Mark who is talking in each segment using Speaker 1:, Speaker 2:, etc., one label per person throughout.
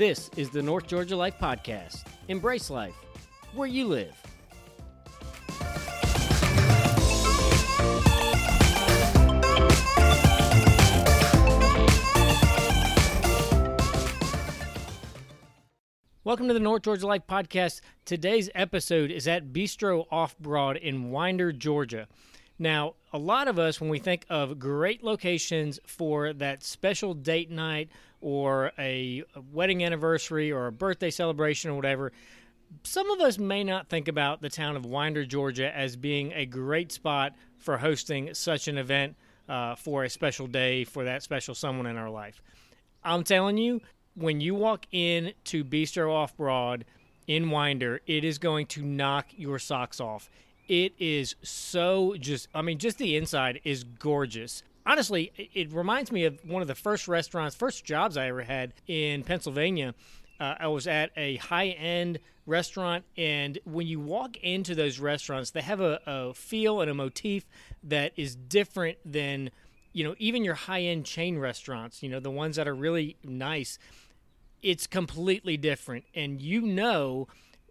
Speaker 1: This is the North Georgia Life Podcast. Embrace life where you live. Welcome to the North Georgia Life Podcast. Today's episode is at Bistro Off Broad in Winder, Georgia. Now, a lot of us, when we think of great locations for that special date night or a, wedding anniversary or a birthday celebration or whatever, some of us may not think about the town of Winder, Georgia as being a great spot for hosting such an event uh, for a special day for that special someone in our life. I'm telling you, when you walk in to Bistro Off Broad in Winder, it is going to knock your socks off. It is so just, I mean, just the inside is gorgeous. Honestly, it reminds me of one of the first restaurants, first jobs I ever had in Pennsylvania. Uh, I was at a high end restaurant, and when you walk into those restaurants, they have a, a feel and a motif that is different than you know even your high end chain restaurants. You know the ones that are really nice. It's completely different, and you know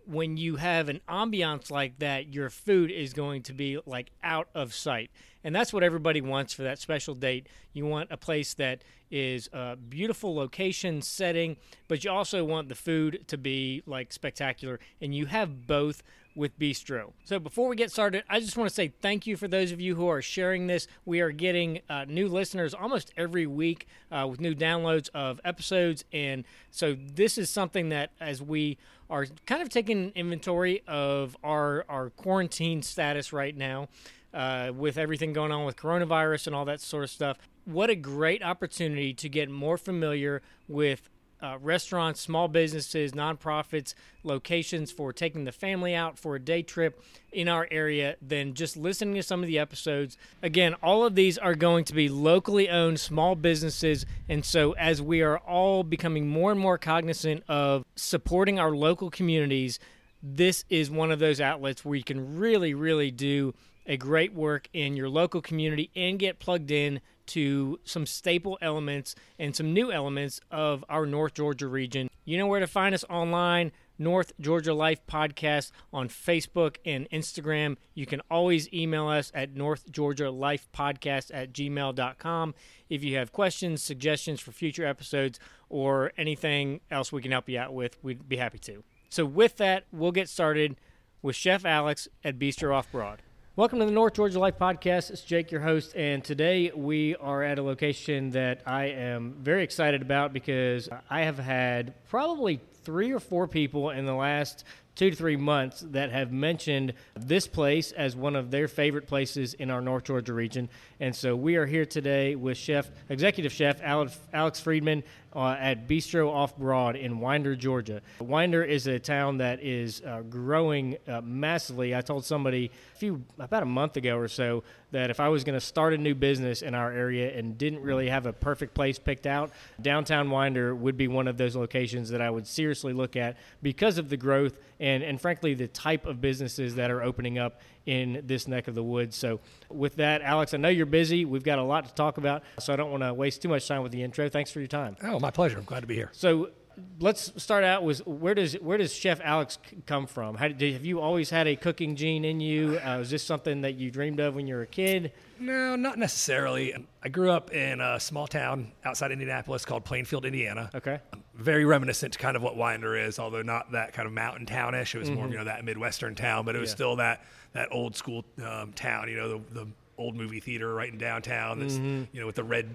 Speaker 1: when you have an ambiance like that, your food is going to be like out of sight. And that's what everybody wants for that special date. You want a place that is a beautiful location, setting, but you also want the food to be like spectacular. And you have both with Bistro. So before we get started, I just want to say thank you for those of you who are sharing this. We are getting uh, new listeners almost every week uh, with new downloads of episodes. And so this is something that as we are kind of taking inventory of our, our quarantine status right now. Uh, with everything going on with coronavirus and all that sort of stuff, what a great opportunity to get more familiar with uh, restaurants, small businesses, nonprofits, locations for taking the family out for a day trip in our area then just listening to some of the episodes. Again, all of these are going to be locally owned small businesses. And so, as we are all becoming more and more cognizant of supporting our local communities, this is one of those outlets where you can really, really do a great work in your local community and get plugged in to some staple elements and some new elements of our North Georgia region. You know where to find us online. North Georgia Life Podcast on Facebook and Instagram. You can always email us at North Georgia Life Podcast at gmail.com if you have questions, suggestions for future episodes, or anything else we can help you out with. We'd be happy to. So, with that, we'll get started with Chef Alex at Bistro Off Broad. Welcome to the North Georgia Life Podcast. It's Jake, your host, and today we are at a location that I am very excited about because I have had probably three or four people in the last two to three months that have mentioned this place as one of their favorite places in our North Georgia region. And so we are here today with Chef, Executive Chef Alex Friedman uh, at Bistro Off Broad in Winder, Georgia. Winder is a town that is uh, growing uh, massively. I told somebody a few about a month ago or so that if I was going to start a new business in our area and didn't really have a perfect place picked out, downtown Winder would be one of those locations that I would seriously look at because of the growth and, and frankly the type of businesses that are opening up in this neck of the woods. So, with that, Alex, I know you're busy. We've got a lot to talk about, so I don't want to waste too much time with the intro. Thanks for your time.
Speaker 2: Oh, my pleasure. I'm glad to be here.
Speaker 1: So, let's start out with where does where does Chef Alex come from? How, did, have you always had a cooking gene in you? Uh, was this something that you dreamed of when you were a kid?
Speaker 2: No, not necessarily. I grew up in a small town outside Indianapolis called Plainfield, Indiana.
Speaker 1: Okay.
Speaker 2: Very reminiscent to kind of what Winder is, although not that kind of mountain townish. It was mm-hmm. more, you know, that midwestern town, but it was yeah. still that that old school um, town. You know, the, the old movie theater right in downtown. That's mm-hmm. you know with the red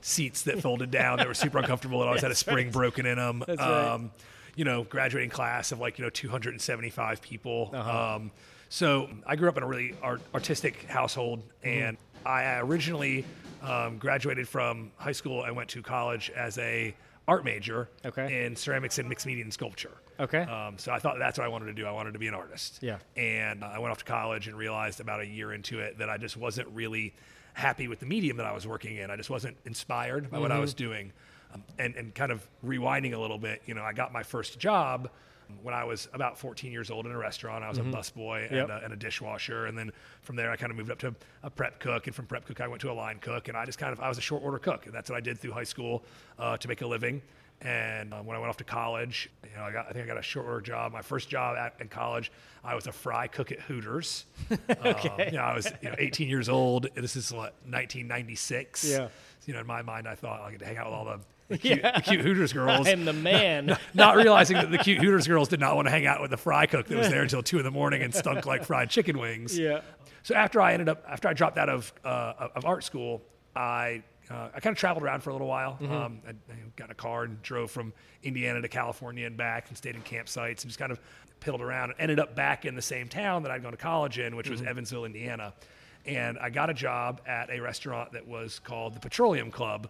Speaker 2: seats that folded down that were super uncomfortable and always had a spring right. broken in them.
Speaker 1: That's right. Um,
Speaker 2: you know, graduating class of like you know 275 people. Uh-huh. Um, so I grew up in a really art, artistic household, mm-hmm. and I originally um, graduated from high school. I went to college as a art major
Speaker 1: okay.
Speaker 2: in ceramics and mixed media and sculpture.
Speaker 1: Okay.
Speaker 2: Um, so I thought that's what I wanted to do. I wanted to be an artist.
Speaker 1: Yeah.
Speaker 2: And I went off to college and realized about a year into it that I just wasn't really happy with the medium that I was working in. I just wasn't inspired by mm-hmm. what I mm-hmm. was doing. Um, and, and kind of rewinding a little bit, you know, I got my first job when I was about 14 years old in a restaurant. I was mm-hmm. a busboy and,
Speaker 1: yep.
Speaker 2: a, and a dishwasher. And then from there, I kind of moved up to a prep cook. And from prep cook, I went to a line cook. And I just kind of, I was a short order cook. And that's what I did through high school uh, to make a living. And uh, when I went off to college, you know, I got I think I got a short order job. My first job at, in college, I was a fry cook at Hooters. okay. Um, you know, I was you know, 18 years old. This is what 1996.
Speaker 1: Yeah. So,
Speaker 2: you know, in my mind, I thought I get to hang out with all the the cute, yeah. the cute, Hooters girls.
Speaker 1: I'm the man.
Speaker 2: not realizing that the cute Hooters girls did not want to hang out with the fry cook that was there until two in the morning and stunk like fried chicken wings.
Speaker 1: Yeah.
Speaker 2: So after I ended up, after I dropped out of uh, of art school, I uh, I kind of traveled around for a little while. Mm-hmm. Um, I, I, got in a car and drove from Indiana to California and back, and stayed in campsites and just kind of piddled around. And ended up back in the same town that I'd gone to college in, which mm-hmm. was Evansville, Indiana. And I got a job at a restaurant that was called the Petroleum Club,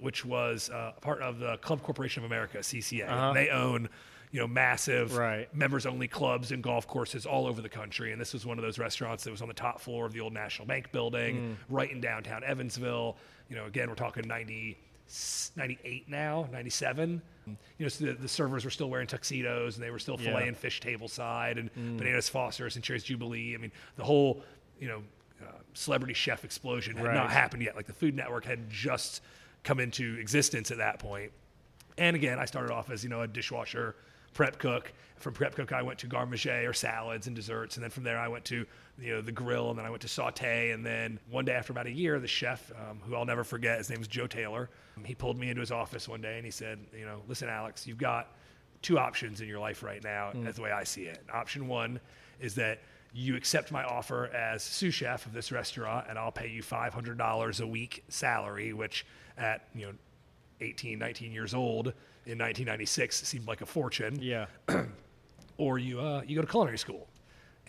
Speaker 2: which was uh, part of the Club Corporation of America (CCA). Uh-huh. They own you know, massive
Speaker 1: right.
Speaker 2: members only clubs and golf courses all over the country. And this was one of those restaurants that was on the top floor of the old National Bank building, mm. right in downtown Evansville. You know, again, we're talking 90, 98 now, 97. You know, so the, the servers were still wearing tuxedos and they were still filleting yeah. fish table side and mm. bananas Foster's and Cherries Jubilee. I mean, the whole, you know, uh, celebrity chef explosion had right. not happened yet. Like the Food Network had just come into existence at that point. And again, I started off as, you know, a dishwasher prep cook. From prep cook, I went to garde manger or salads and desserts, and then from there I went to you know the grill, and then I went to saute. And then one day after about a year, the chef, um, who I'll never forget, his name was Joe Taylor, he pulled me into his office one day and he said, you know, listen, Alex, you've got two options in your life right now, mm. as the way I see it. Option one is that you accept my offer as sous chef of this restaurant, and I'll pay you $500 a week salary, which at you know 18, 19 years old in 1996 seemed like a fortune.
Speaker 1: Yeah.
Speaker 2: or you uh, you go to culinary school.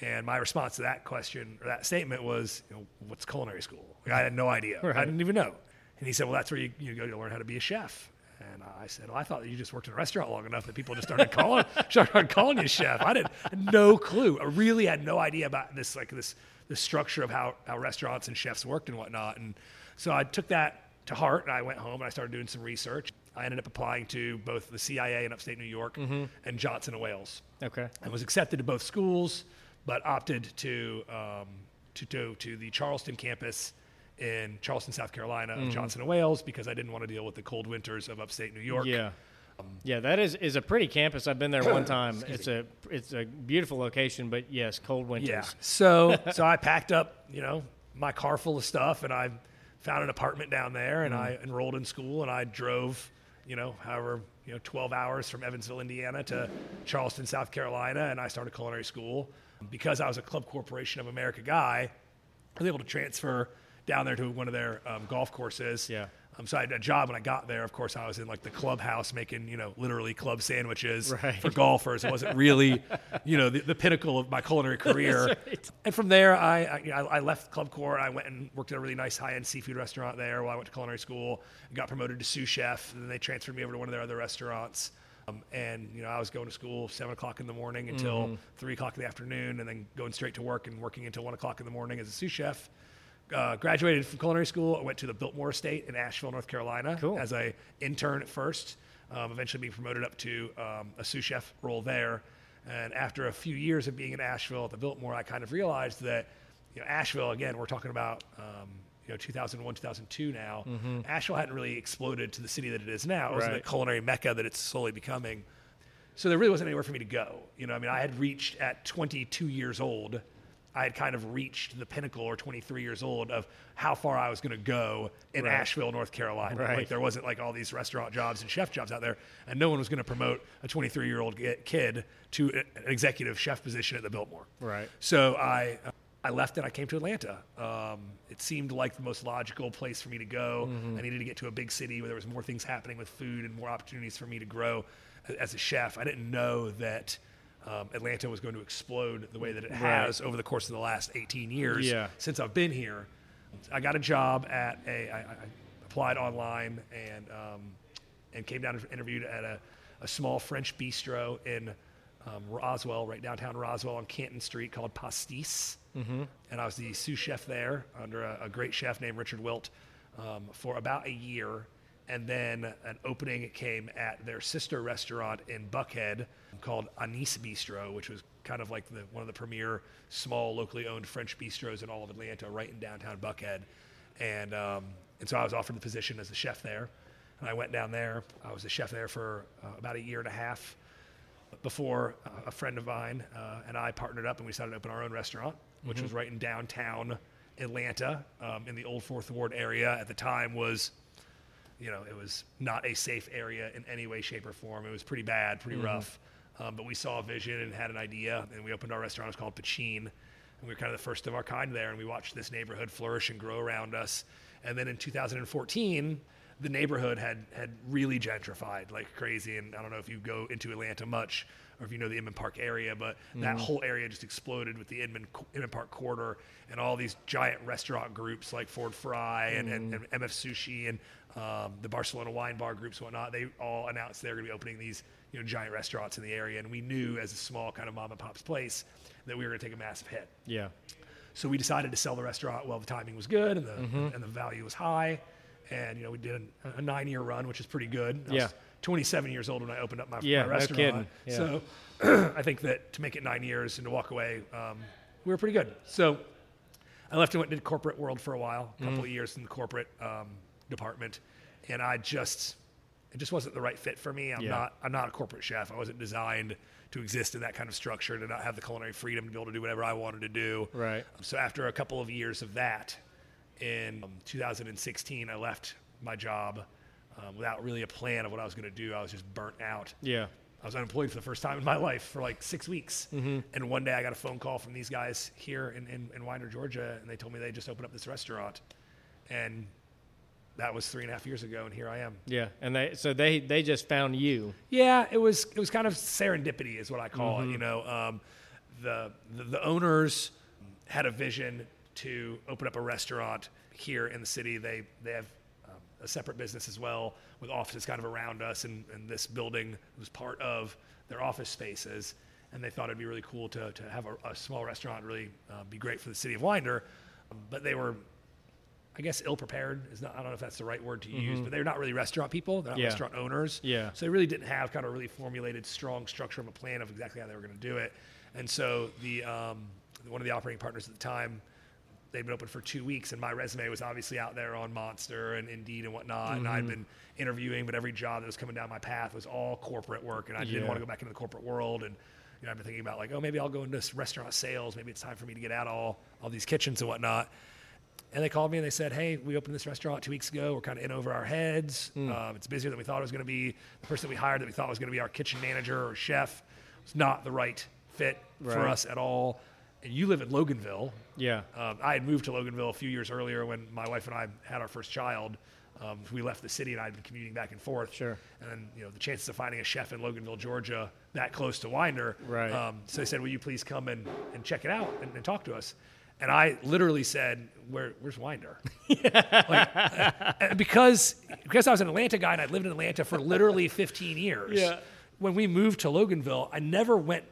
Speaker 2: And my response to that question or that statement was, you know, what's culinary school? Like, I had no idea. Right. I didn't even know. And he said, well, that's where you, you go to learn how to be a chef. And I said, well, I thought that you just worked in a restaurant long enough that people just started calling, started calling you chef. I had no clue. I really had no idea about this, like this, the structure of how, how restaurants and chefs worked and whatnot. And so I took that to heart and I went home and I started doing some research. I ended up applying to both the CIA in upstate New York mm-hmm. and Johnson and Wales.
Speaker 1: Okay.
Speaker 2: I was accepted to both schools, but opted to um, to, to to the Charleston campus in Charleston, South Carolina, mm-hmm. of Johnson and Wales because I didn't want to deal with the cold winters of upstate New York.
Speaker 1: Yeah. Um, yeah, that is, is a pretty campus. I've been there one time. it's a it's a beautiful location, but yes, cold winters.
Speaker 2: Yeah. So so I packed up, you know, my car full of stuff, and I found an apartment down there, and mm. I enrolled in school, and I drove you know, however, you know, 12 hours from Evansville, Indiana to Charleston, South Carolina, and I started culinary school. Because I was a Club Corporation of America guy, I was able to transfer down there to one of their um, golf courses.
Speaker 1: Yeah.
Speaker 2: Um, so I had a job when I got there. Of course, I was in like the clubhouse making, you know, literally club sandwiches
Speaker 1: right.
Speaker 2: for golfers. It wasn't really, you know, the, the pinnacle of my culinary career. right. And from there, I, I, I left Club Corp. I went and worked at a really nice high-end seafood restaurant there while I went to culinary school. And got promoted to sous chef. And then they transferred me over to one of their other restaurants. Um, and you know, I was going to school seven o'clock in the morning until mm-hmm. three o'clock in the afternoon, and then going straight to work and working until one o'clock in the morning as a sous chef uh, graduated from culinary school. I went to the Biltmore Estate in Asheville, North Carolina,
Speaker 1: cool.
Speaker 2: as a intern at first. Um, eventually, being promoted up to um, a sous chef role there. And after a few years of being in Asheville at the Biltmore, I kind of realized that you know Asheville again. We're talking about um, you know 2001, 2002 now. Mm-hmm. Asheville hadn't really exploded to the city that it is now. It was right. the culinary mecca that it's slowly becoming. So there really wasn't anywhere for me to go. You know, I mean, I had reached at 22 years old I had kind of reached the pinnacle or 23 years old of how far I was going to go in right. Asheville, North Carolina.
Speaker 1: Right.
Speaker 2: Like there wasn't like all these restaurant jobs and chef jobs out there, and no one was going to promote a 23 year old kid to an executive chef position at the Biltmore.
Speaker 1: Right.
Speaker 2: So I. I left and I came to Atlanta. Um, it seemed like the most logical place for me to go. Mm-hmm. I needed to get to a big city where there was more things happening with food and more opportunities for me to grow as a chef. I didn't know that um, Atlanta was going to explode the way that it has right. over the course of the last 18 years
Speaker 1: yeah.
Speaker 2: since I've been here. I got a job at a. I, I applied online and um, and came down and interviewed at a, a small French bistro in um, Roswell, right downtown Roswell on Canton Street, called Pastis. Mm-hmm. And I was the sous chef there under a, a great chef named Richard Wilt um, for about a year and then an opening came at their sister restaurant in Buckhead called Anis Bistro, which was kind of like the, one of the premier small locally owned French bistros in all of Atlanta, right in downtown Buckhead. And um, and so I was offered the position as a chef there, and I went down there. I was a chef there for uh, about a year and a half before uh, a friend of mine uh, and I partnered up and we decided to open our own restaurant, which
Speaker 1: Mm-hmm.
Speaker 2: was right in downtown Atlanta, um, in the old Fourth Ward area. At the time, was you know it was not a safe area in any way, shape, or form. It was pretty bad, pretty rough. Um, but we saw a vision and had an idea, and we opened our restaurant. It was called Pachin, and we were kind of the first of our kind there. And we watched this neighborhood flourish and grow around us. And then in 2014, the neighborhood had had really gentrified like crazy. And I don't know if you go into Atlanta much or if you know the Inman Park area, but that mm. whole area just exploded with the Inman Inman Park corridor and all these giant restaurant groups like Ford Fry and, and, mm. and MF Sushi and um, the Barcelona Wine Bar groups and whatnot. They all announced they're going to be opening these you know giant restaurants in the area, and we knew as a small kind of mom and pop's place that we were going to take a massive hit.
Speaker 1: Yeah.
Speaker 2: So we decided to sell the restaurant while the timing was good and the mm-hmm. and the value was high. And you know, we did a, a nine year run, which is pretty good. I
Speaker 1: Yeah.
Speaker 2: was 27 years old when I opened up my,
Speaker 1: Yeah,
Speaker 2: my
Speaker 1: no
Speaker 2: restaurant.
Speaker 1: kidding. Yeah.
Speaker 2: So I think that to make it nine years and to walk away, um, we were pretty good. So I left and went into the corporate world for a while, a couple of years in the corporate um, department, and I just it just wasn't the right fit for me. I'm
Speaker 1: Yeah.
Speaker 2: not I'm not a corporate chef. I wasn't designed to exist in that kind of structure to not have the culinary freedom to be able to do whatever I wanted to do.
Speaker 1: Right.
Speaker 2: So after a couple of years of that, in um, 2016, I left my job um, without really a plan of what I was going to do. I was just burnt out.
Speaker 1: Yeah.
Speaker 2: I was unemployed for the first time in my life for like six weeks.
Speaker 1: Mm-hmm.
Speaker 2: And one day I got a phone call from these guys here in, in, in Winder, Georgia, and they told me they just opened up this restaurant. And that was three and a half years ago, and here I am.
Speaker 1: Yeah. And they so they they just found you.
Speaker 2: Yeah, it was it was kind of serendipity, is what I call it. You know, um, the, the the owners had a vision to open up a restaurant here in the city. They they have a separate business as well with offices kind of around us, and, and this building was part of their office spaces. And they thought it'd be really cool to, to have a, a small restaurant really uh, be great for the city of Winder. But they were I guess ill prepared is not I don't know if that's the right word to use, but they're not really restaurant people. They're not
Speaker 1: Yeah.
Speaker 2: restaurant owners.
Speaker 1: Yeah.
Speaker 2: So they really didn't have kind of really formulated strong structure of a plan of exactly how they were going to do it. And so the um, one of the operating partners at the time, they'd been open for two weeks, and my resume was obviously out there on Monster and Indeed and whatnot. And I'd been interviewing, but every job that was coming down my path was all corporate work, and I
Speaker 1: Yeah.
Speaker 2: didn't want to go back into the corporate world. And you know, I've been thinking about like, oh, maybe I'll go into restaurant sales. Maybe it's time for me to get out of all all these kitchens and whatnot. And they called me and they said, "Hey, we opened this restaurant two weeks ago. We're kind of in over our heads.
Speaker 1: Hmm.
Speaker 2: Um, it's busier than we thought it was going to be. The person that we hired that we thought was going to be our kitchen manager or chef was not the right fit for us at all. And you live in Loganville.
Speaker 1: Yeah.
Speaker 2: Um, I had moved to Loganville a few years earlier when my wife and I had our first child. Um, we left the city and I'd been commuting back and forth.
Speaker 1: Sure.
Speaker 2: And then, you know, the chances of finding a chef in Loganville, Georgia, that close to Winder.
Speaker 1: Right.
Speaker 2: Um, so they said, will you please come and, and check it out and, and talk to us? And I literally said, Where, where's Winder? like, and because, because I was an Atlanta guy and I'd lived in Atlanta for literally 15 years.
Speaker 1: Yeah.
Speaker 2: When we moved to Loganville, I never went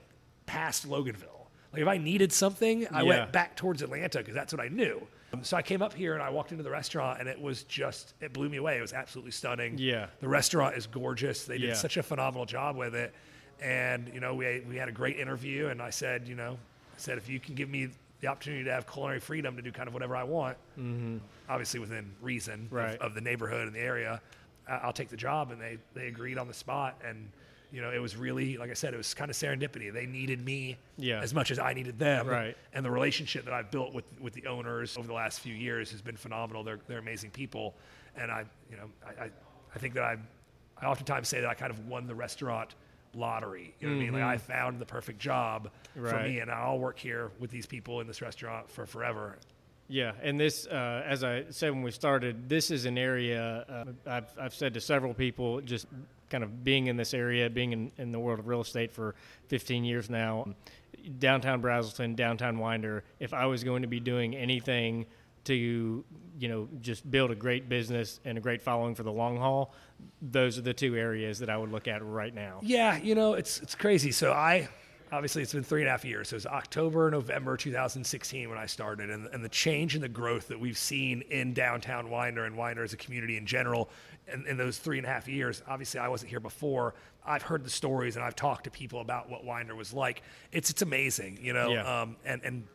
Speaker 2: past Loganville. Like if I needed something, I
Speaker 1: Yeah.
Speaker 2: went back towards Atlanta because that's what I knew. So I came up here and I walked into the restaurant and it was just it blew me away. It was absolutely stunning.
Speaker 1: Yeah.
Speaker 2: The restaurant is gorgeous. They did
Speaker 1: Yeah.
Speaker 2: such a phenomenal job with it. And you know, we we had a great interview and I said, you know, I said if you can give me the opportunity to have culinary freedom to do kind of whatever I want, mm-hmm. obviously within reason of-
Speaker 1: Right.
Speaker 2: of, the neighborhood and the area, I'll take the job. And they they agreed on the spot and. You know, it was really, like I said, it was kind of serendipity. They needed me
Speaker 1: Yeah.
Speaker 2: as much as I needed them.
Speaker 1: Right.
Speaker 2: And the relationship that I've built with, with the owners over the last few years has been phenomenal. They're, they're amazing people. And I, you know, I, I, I think that I, I oftentimes say that I kind of won the restaurant lottery. You know what I mean? Like I found the perfect job for
Speaker 1: Mm-hmm.
Speaker 2: Me and I'll work here with these people in this restaurant for forever.
Speaker 1: Yeah, and this, uh, as I said when we started, this is an area uh, I've, I've said to several people, just kind of being in this area, being in, in the world of real estate for 15 years now, downtown Braselton, downtown Winder, if I was going to be doing anything to, you know, just build a great business and a great following for the long haul, those are the two areas that I would look at right now.
Speaker 2: Yeah, you know, it's it's crazy. So I obviously it's been three and a half years. So it was October, November 2016 when I started, and, and the change and the growth that we've seen in downtown Winder and Winder as a community in general. In, in those three and a half years, obviously I wasn't here before. I've heard the stories and I've talked to people about what Winder was like. It's it's amazing, you know.
Speaker 1: Yeah.
Speaker 2: Um, and and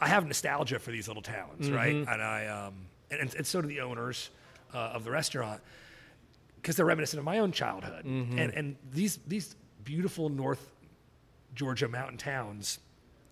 Speaker 2: I have nostalgia for these little towns, right? And I um, and, and so do the owners uh, of the restaurant. because they're reminiscent of my own childhood.
Speaker 1: Mm-hmm.
Speaker 2: And and these these beautiful North Georgia mountain towns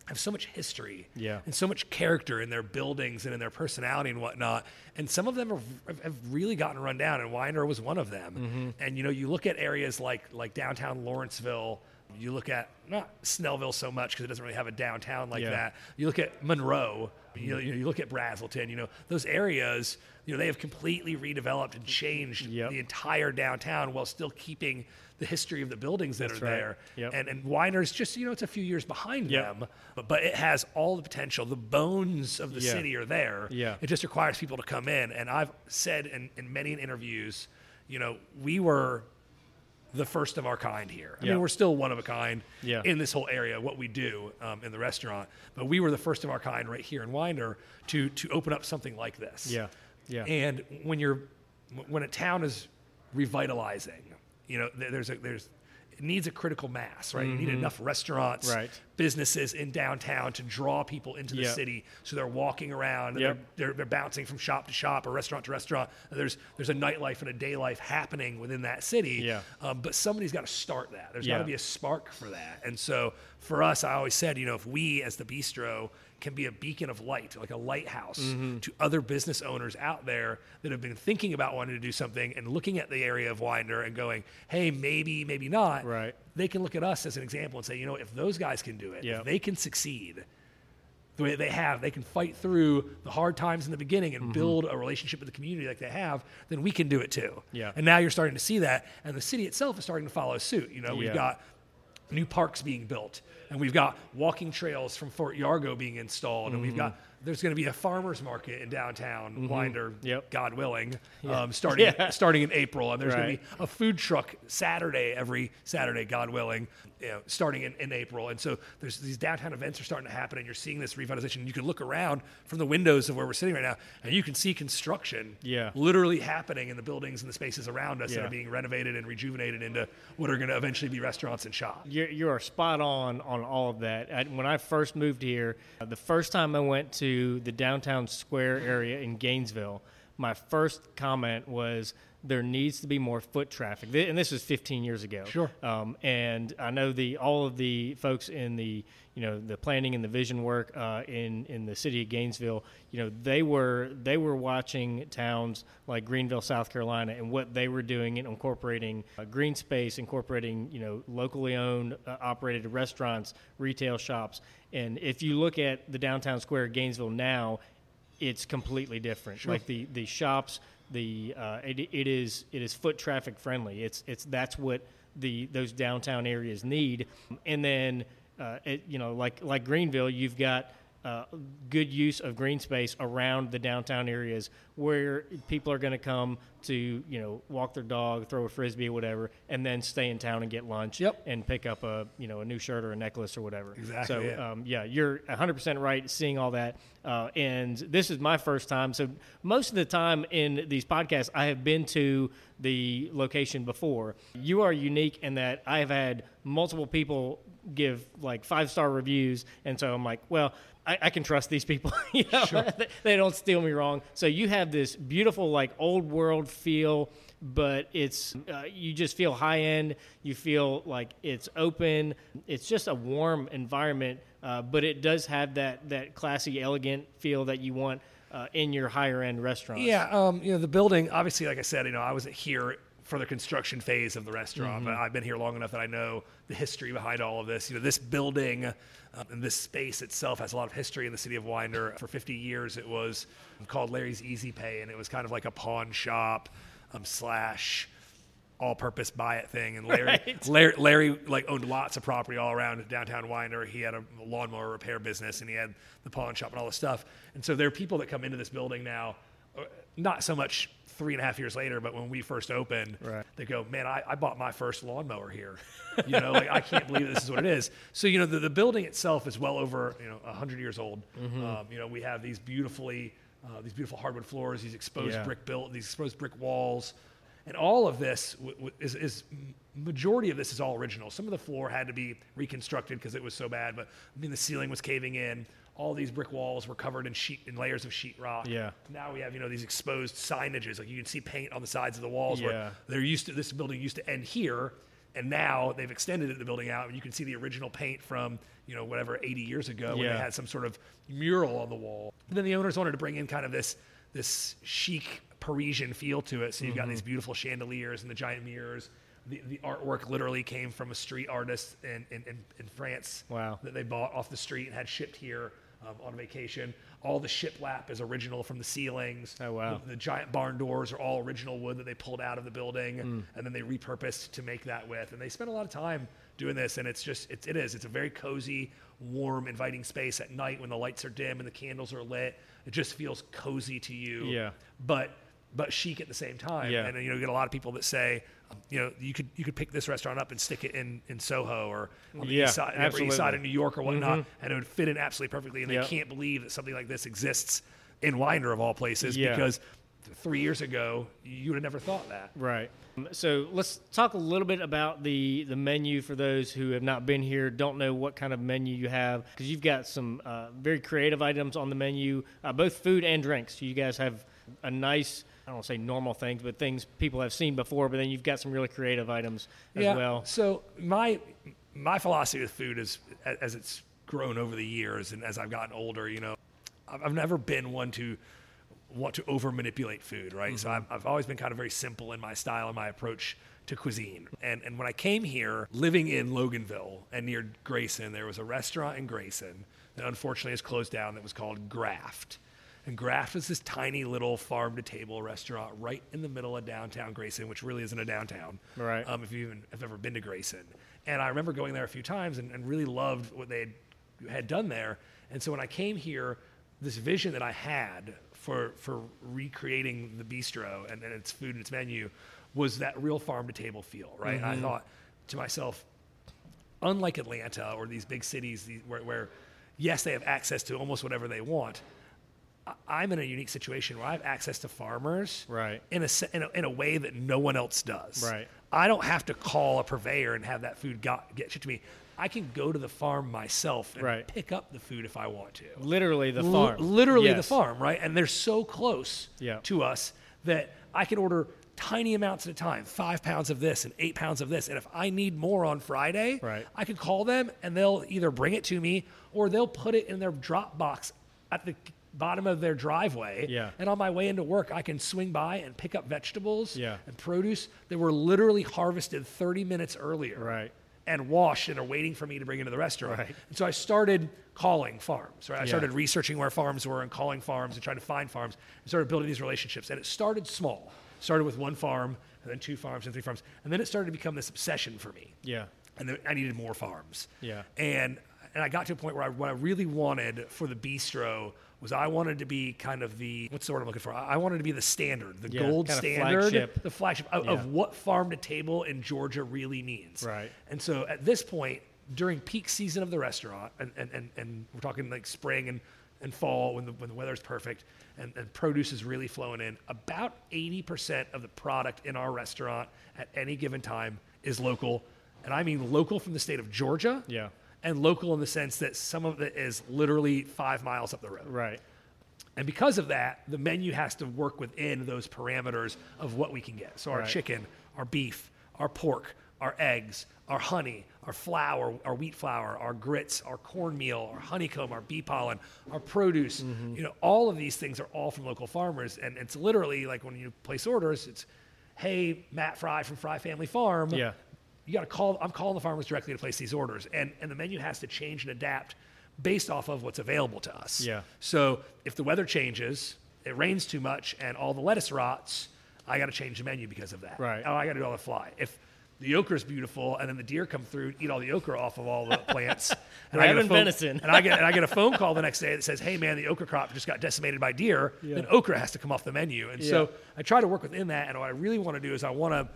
Speaker 2: have so much history
Speaker 1: Yeah.
Speaker 2: and so much character in their buildings and in their personality and whatnot. And some of them have, have really gotten run down, and Winder was one of them.
Speaker 1: Mm-hmm.
Speaker 2: And you know, you look at areas like like downtown Lawrenceville. You look at not Snellville so much because it doesn't really have a downtown like
Speaker 1: Yeah.
Speaker 2: that. You look at Monroe. You know, you, know, you look at Braselton. You know, those areas. You know, they have completely redeveloped and changed
Speaker 1: Yep.
Speaker 2: the entire downtown while still keeping the history of the buildings that
Speaker 1: That's
Speaker 2: are
Speaker 1: right.
Speaker 2: there.
Speaker 1: Yep.
Speaker 2: And and Winder's just you know it's a few years behind
Speaker 1: Yep.
Speaker 2: them, but but it has all the potential. The bones of the
Speaker 1: Yeah.
Speaker 2: city are there.
Speaker 1: Yeah.
Speaker 2: It just requires people to come in. And I've said in, in many interviews, you know, we were the first of our kind here. I
Speaker 1: Yeah.
Speaker 2: mean, we're still one of a kind
Speaker 1: Yeah.
Speaker 2: in this whole area, what we do um, in the restaurant. But we were the first of our kind right here in Winder to to open up something like this.
Speaker 1: Yeah. Yeah.
Speaker 2: And when you're when a town is revitalizing, you know, there's a there's it needs a critical mass, right? You need enough restaurants,
Speaker 1: Mm-hmm. Right.
Speaker 2: businesses in downtown to draw people into the
Speaker 1: Yep.
Speaker 2: city, so they're walking around
Speaker 1: Yep.
Speaker 2: they're, they're they're bouncing from shop to shop or restaurant to restaurant. There's there's a nightlife and a day life happening within that city.
Speaker 1: Yeah.
Speaker 2: Um, but somebody's got to start that. There's got to be a spark for that. And so for us, I always said, you know, if we as the bistro can be a beacon of light, like a lighthouse
Speaker 1: Mm-hmm.
Speaker 2: to other business owners out there that have been thinking about wanting to do something and looking at the area of Winder and going, hey, maybe, maybe not.
Speaker 1: Right.
Speaker 2: They can look at us as an example and say, you know, if those guys can do it, if they can succeed the way they have, they can fight through the hard times in the beginning and build a relationship with the community like they have, then we can do it too.
Speaker 1: Yeah.
Speaker 2: And now you're starting to see that, and the city itself is starting to follow suit. You know, we've got new parks being built, and we've got walking trails from Fort Yargo being installed, and we've mm. got there's going to be a farmers market in downtown Winder,
Speaker 1: Yep.
Speaker 2: God willing, um, starting
Speaker 1: Yeah.
Speaker 2: starting in April, and there's going to be a food truck Saturday every Saturday, God willing, you know, starting in, in April. And so there's these downtown events are starting to happen, and you're seeing this revitalization. You can look around from the windows of where we're sitting right now, and you can see construction
Speaker 1: Yeah.
Speaker 2: literally happening in the buildings and the spaces around us that are being renovated and rejuvenated into what are going to eventually be restaurants and shops.
Speaker 1: You're, you are spot on on all of that. I, when I first moved here, uh, the first time I went to the downtown square area in Gainesville, my first comment was there needs to be more foot traffic. And this was 15 years ago.
Speaker 2: Sure.
Speaker 1: Um, and I know the all of the folks in the you know the planning and the vision work uh, in in the city of Gainesville. You know they were they were watching towns like Greenville, South Carolina, and what they were doing in incorporating uh, green space, incorporating you know locally owned, uh, operated restaurants, retail shops. And if you look at the downtown square of Gainesville now, it's completely different. Like the the shops, the uh, it, it is it is foot traffic friendly. It's it's that's what the those downtown areas need. And then uh, it, you know like like Greenville, you've got. Uh, good use of green space around the downtown areas where people are going to come to you know walk their dog, throw a frisbee, or whatever, and then stay in town and get lunch
Speaker 2: Yep.
Speaker 1: and pick up a you know a new shirt or a necklace or whatever.
Speaker 2: Exactly,
Speaker 1: So
Speaker 2: yeah.
Speaker 1: um, yeah, you're 100% right seeing all that. Uh, and this is my first time. So most of the time in these podcasts, I have been to the location before. You are unique in that I have had multiple people give like five star reviews. And so I'm like, well, I, I can trust these people. you know, they, they don't steal me wrong. So you have this beautiful, like old world feel but it's uh, you just feel high end. You feel like it's open. It's just a warm environment, uh, but it does have that that classy, elegant feel that you want uh, in your higher end restaurants.
Speaker 2: Yeah, um, you know, the building, obviously, like I said, you know, I wasn't here for the construction phase of the restaurant, but I've been here long enough that I know the history behind all of this. You know, this building uh, and this space itself has a lot of history in the city of Winder. For 50 years, it was called Larry's Easy Pay, and it was kind of like a pawn shop um, slash all-purpose buy it thing. And Larry,
Speaker 1: Right.
Speaker 2: Larry, Larry like owned lots of property all around downtown Winder. He had a lawnmower repair business, and he had the pawn shop and all this stuff. And so there are people that come into this building now, uh, not so much three and a half years later, but when we first opened,
Speaker 1: Right.
Speaker 2: they go, "Man, I, I bought my first lawnmower here." You know, like I can't believe this is what it is. So you know, the, the building itself is well over you know hundred years old.
Speaker 1: Mm-hmm.
Speaker 2: Um, you know, we have these beautifully uh, these beautiful hardwood floors, these exposed
Speaker 1: Yeah.
Speaker 2: brick built, these exposed brick walls. And all of this w- w- is, is majority of this is all original. Some of the floor had to be reconstructed because it was so bad, but I mean the ceiling was caving in. All these brick walls were covered in sheet in layers of sheetrock.
Speaker 1: Yeah.
Speaker 2: Now we have you know these exposed signages, like you can see paint on the sides of the walls.
Speaker 1: Yeah.
Speaker 2: Where they're used to this building used to end here, and now they've extended it, the building out, and you can see the original paint from you know whatever 80 years ago when
Speaker 1: Yeah.
Speaker 2: they had some sort of mural on the wall. And then the owners wanted to bring in kind of this this chic Parisian feel to it. So you've
Speaker 1: Mm-hmm.
Speaker 2: got these beautiful chandeliers and the giant mirrors. The, the artwork literally came from a street artist in, in, in, in France
Speaker 1: Wow.
Speaker 2: that they bought off the street and had shipped here um, on vacation. All the shiplap is original from the ceilings.
Speaker 1: Oh, wow.
Speaker 2: The, the giant barn doors are all original wood that they pulled out of the building
Speaker 1: Mm.
Speaker 2: and then they repurposed to make that with. And they spent a lot of time doing this. And it's just, it's, it is, it's a very cozy, warm, inviting space at night when the lights are dim and the candles are lit. It just feels cozy to you.
Speaker 1: Yeah.
Speaker 2: But, but chic at the same time.
Speaker 1: Yeah.
Speaker 2: And you know, you get a lot of people that say, you know, you could you could pick this restaurant up and stick it in, in Soho or on the
Speaker 1: Yeah,
Speaker 2: east side, Upper east side of New York or whatnot, and it would fit in absolutely perfectly. And
Speaker 1: Yep.
Speaker 2: they can't believe that something like this exists in Winder of all places
Speaker 1: Yeah.
Speaker 2: because three years ago you would have never thought that.
Speaker 1: Right. So let's talk a little bit about the the menu for those who have not been here, don't know what kind of menu you have, because you've got some uh, very creative items on the menu, uh, both food and drinks. You guys have a nice, I don't want to say normal things, but things people have seen before. But then you've got some really creative items as well.
Speaker 2: So my my philosophy with food is as it's grown over the years and as I've gotten older, you know, I've, I've never been one to want to over manipulate food, right? So mm-hmm. I've, I've always been kind of very simple in my style and my approach to cuisine. And and when I came here, living in Loganville and near Grayson, there was a restaurant in Grayson that unfortunately has closed down that was called Graft. And Graft was this tiny little farm to table restaurant right in the middle of downtown Grayson, which really isn't a downtown.
Speaker 1: Right.
Speaker 2: Um, if you even have ever been to Grayson. And I remember going there a few times and, and really loved what they had, had done there. And so when I came here, this vision that I had for for recreating the bistro and, and its food and its menu was that real farm to table feel, right? And I thought to myself, unlike Atlanta or these big cities these, where, where, yes, they have access to almost whatever they want. I'm in a unique situation where I have access to farmers
Speaker 1: Right.
Speaker 2: in a, in a in a way that no one else does.
Speaker 1: Right.
Speaker 2: I don't have to call a purveyor and have that food got, get shipped to me. I can go to the farm myself and
Speaker 1: Right.
Speaker 2: pick up the food if I want to.
Speaker 1: Literally the
Speaker 2: L-
Speaker 1: farm.
Speaker 2: literally the farm, right? And they're so close
Speaker 1: Yeah.
Speaker 2: to us that I can order tiny amounts at a time, five pounds of this and eight pounds of this. And if I need more on Friday,
Speaker 1: Right.
Speaker 2: I can call them and they'll either bring it to me or they'll put it in their drop box at the bottom of their driveway.
Speaker 1: Yeah.
Speaker 2: And on my way into work, I can swing by and pick up vegetables
Speaker 1: Yeah.
Speaker 2: and produce that were literally harvested 30 minutes earlier
Speaker 1: Right.
Speaker 2: and washed and are waiting for me to bring into the restaurant.
Speaker 1: Right.
Speaker 2: And so I started calling farms, right? I
Speaker 1: Yeah.
Speaker 2: started researching where farms were and calling farms and trying to find farms and started building these relationships. And it started small. Started with one farm and then two farms and three farms. And then it started to become this obsession for me.
Speaker 1: Yeah.
Speaker 2: And then I needed more farms.
Speaker 1: Yeah.
Speaker 2: And and I got to a point where I, what I really wanted for the bistro was I wanted to be kind of the what's the word I'm looking for? I wanted to be the standard, the
Speaker 1: Yeah,
Speaker 2: gold
Speaker 1: kind of
Speaker 2: standard,
Speaker 1: flagship.
Speaker 2: the flagship of,
Speaker 1: Yeah.
Speaker 2: of what farm to table in Georgia really means.
Speaker 1: Right.
Speaker 2: And so at this point, during peak season of the restaurant, and, and, and, and we're talking like spring and, and fall when the, when the weather's perfect and, and produce is really flowing in, about 80% of the product in our restaurant at any given time is local. And I mean local from the state of Georgia.
Speaker 1: Yeah.
Speaker 2: And local in the sense that some of it is literally five miles up the road.
Speaker 1: Right.
Speaker 2: And because of that, the menu has to work within those parameters of what we can get. So our
Speaker 1: Right.
Speaker 2: chicken, our beef, our pork, our eggs, our honey, our flour, our wheat flour, our grits, our cornmeal, our honeycomb, our bee pollen, our produce.
Speaker 1: Mm-hmm.
Speaker 2: You know, all of these things are all from local farmers. And it's literally like when you place orders, it's, hey, Matt Fry from Fry Family Farm.
Speaker 1: Yeah.
Speaker 2: You got to call, I'm calling the farmers directly to place these orders. And, and the menu has to change and adapt based off of what's available to us.
Speaker 1: Yeah.
Speaker 2: So if the weather changes, it rains too much, and all the lettuce rots, I got to change the menu because of that.
Speaker 1: Right.
Speaker 2: Oh, I got to do all the fly. If the okra is beautiful, and then the deer come through, and eat all the okra off of all the plants, and I get phone-
Speaker 1: venison.
Speaker 2: and I get and I get a phone call the next day that says, "Hey, man, the okra crop just got decimated by deer." Then okra has to come off the menu, and
Speaker 1: Yeah.
Speaker 2: so I try to work within that. And what I really want to do is I want to.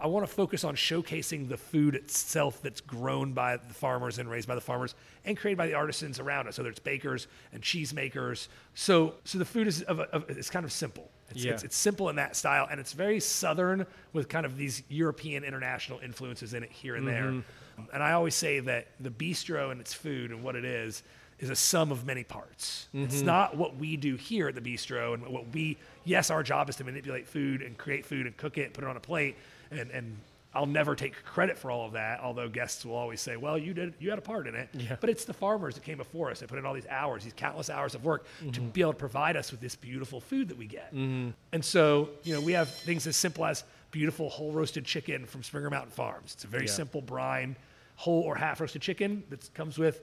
Speaker 2: I want to focus on showcasing the food itself that's grown by the farmers and raised by the farmers and created by the artisans around us. So there's bakers and cheesemakers. So so the food is of, a, of it's kind of simple. It's,
Speaker 1: Yeah.
Speaker 2: it's, it's simple in that style and it's very southern with kind of these European international influences in it here and there. Mm-hmm. And I always say that the bistro and its food and what it is is a sum of many parts. It's mm-hmm. not what we do here at the bistro and what we. Yes, our job is to manipulate food and create food and cook it, put it on a plate, and and I'll never take credit for all of that. Although guests will always say, "Well, you did, you had a part in it."
Speaker 1: Yeah.
Speaker 2: But it's the farmers that came before us. They put in all these hours, these countless hours of work to mm-hmm. be able to provide us with this beautiful food that we get. Mm-hmm. And so, you know, we have things as simple as beautiful whole roasted chicken from Springer Mountain Farms. It's a very
Speaker 1: Yeah.
Speaker 2: simple brine, whole or half roasted chicken that comes with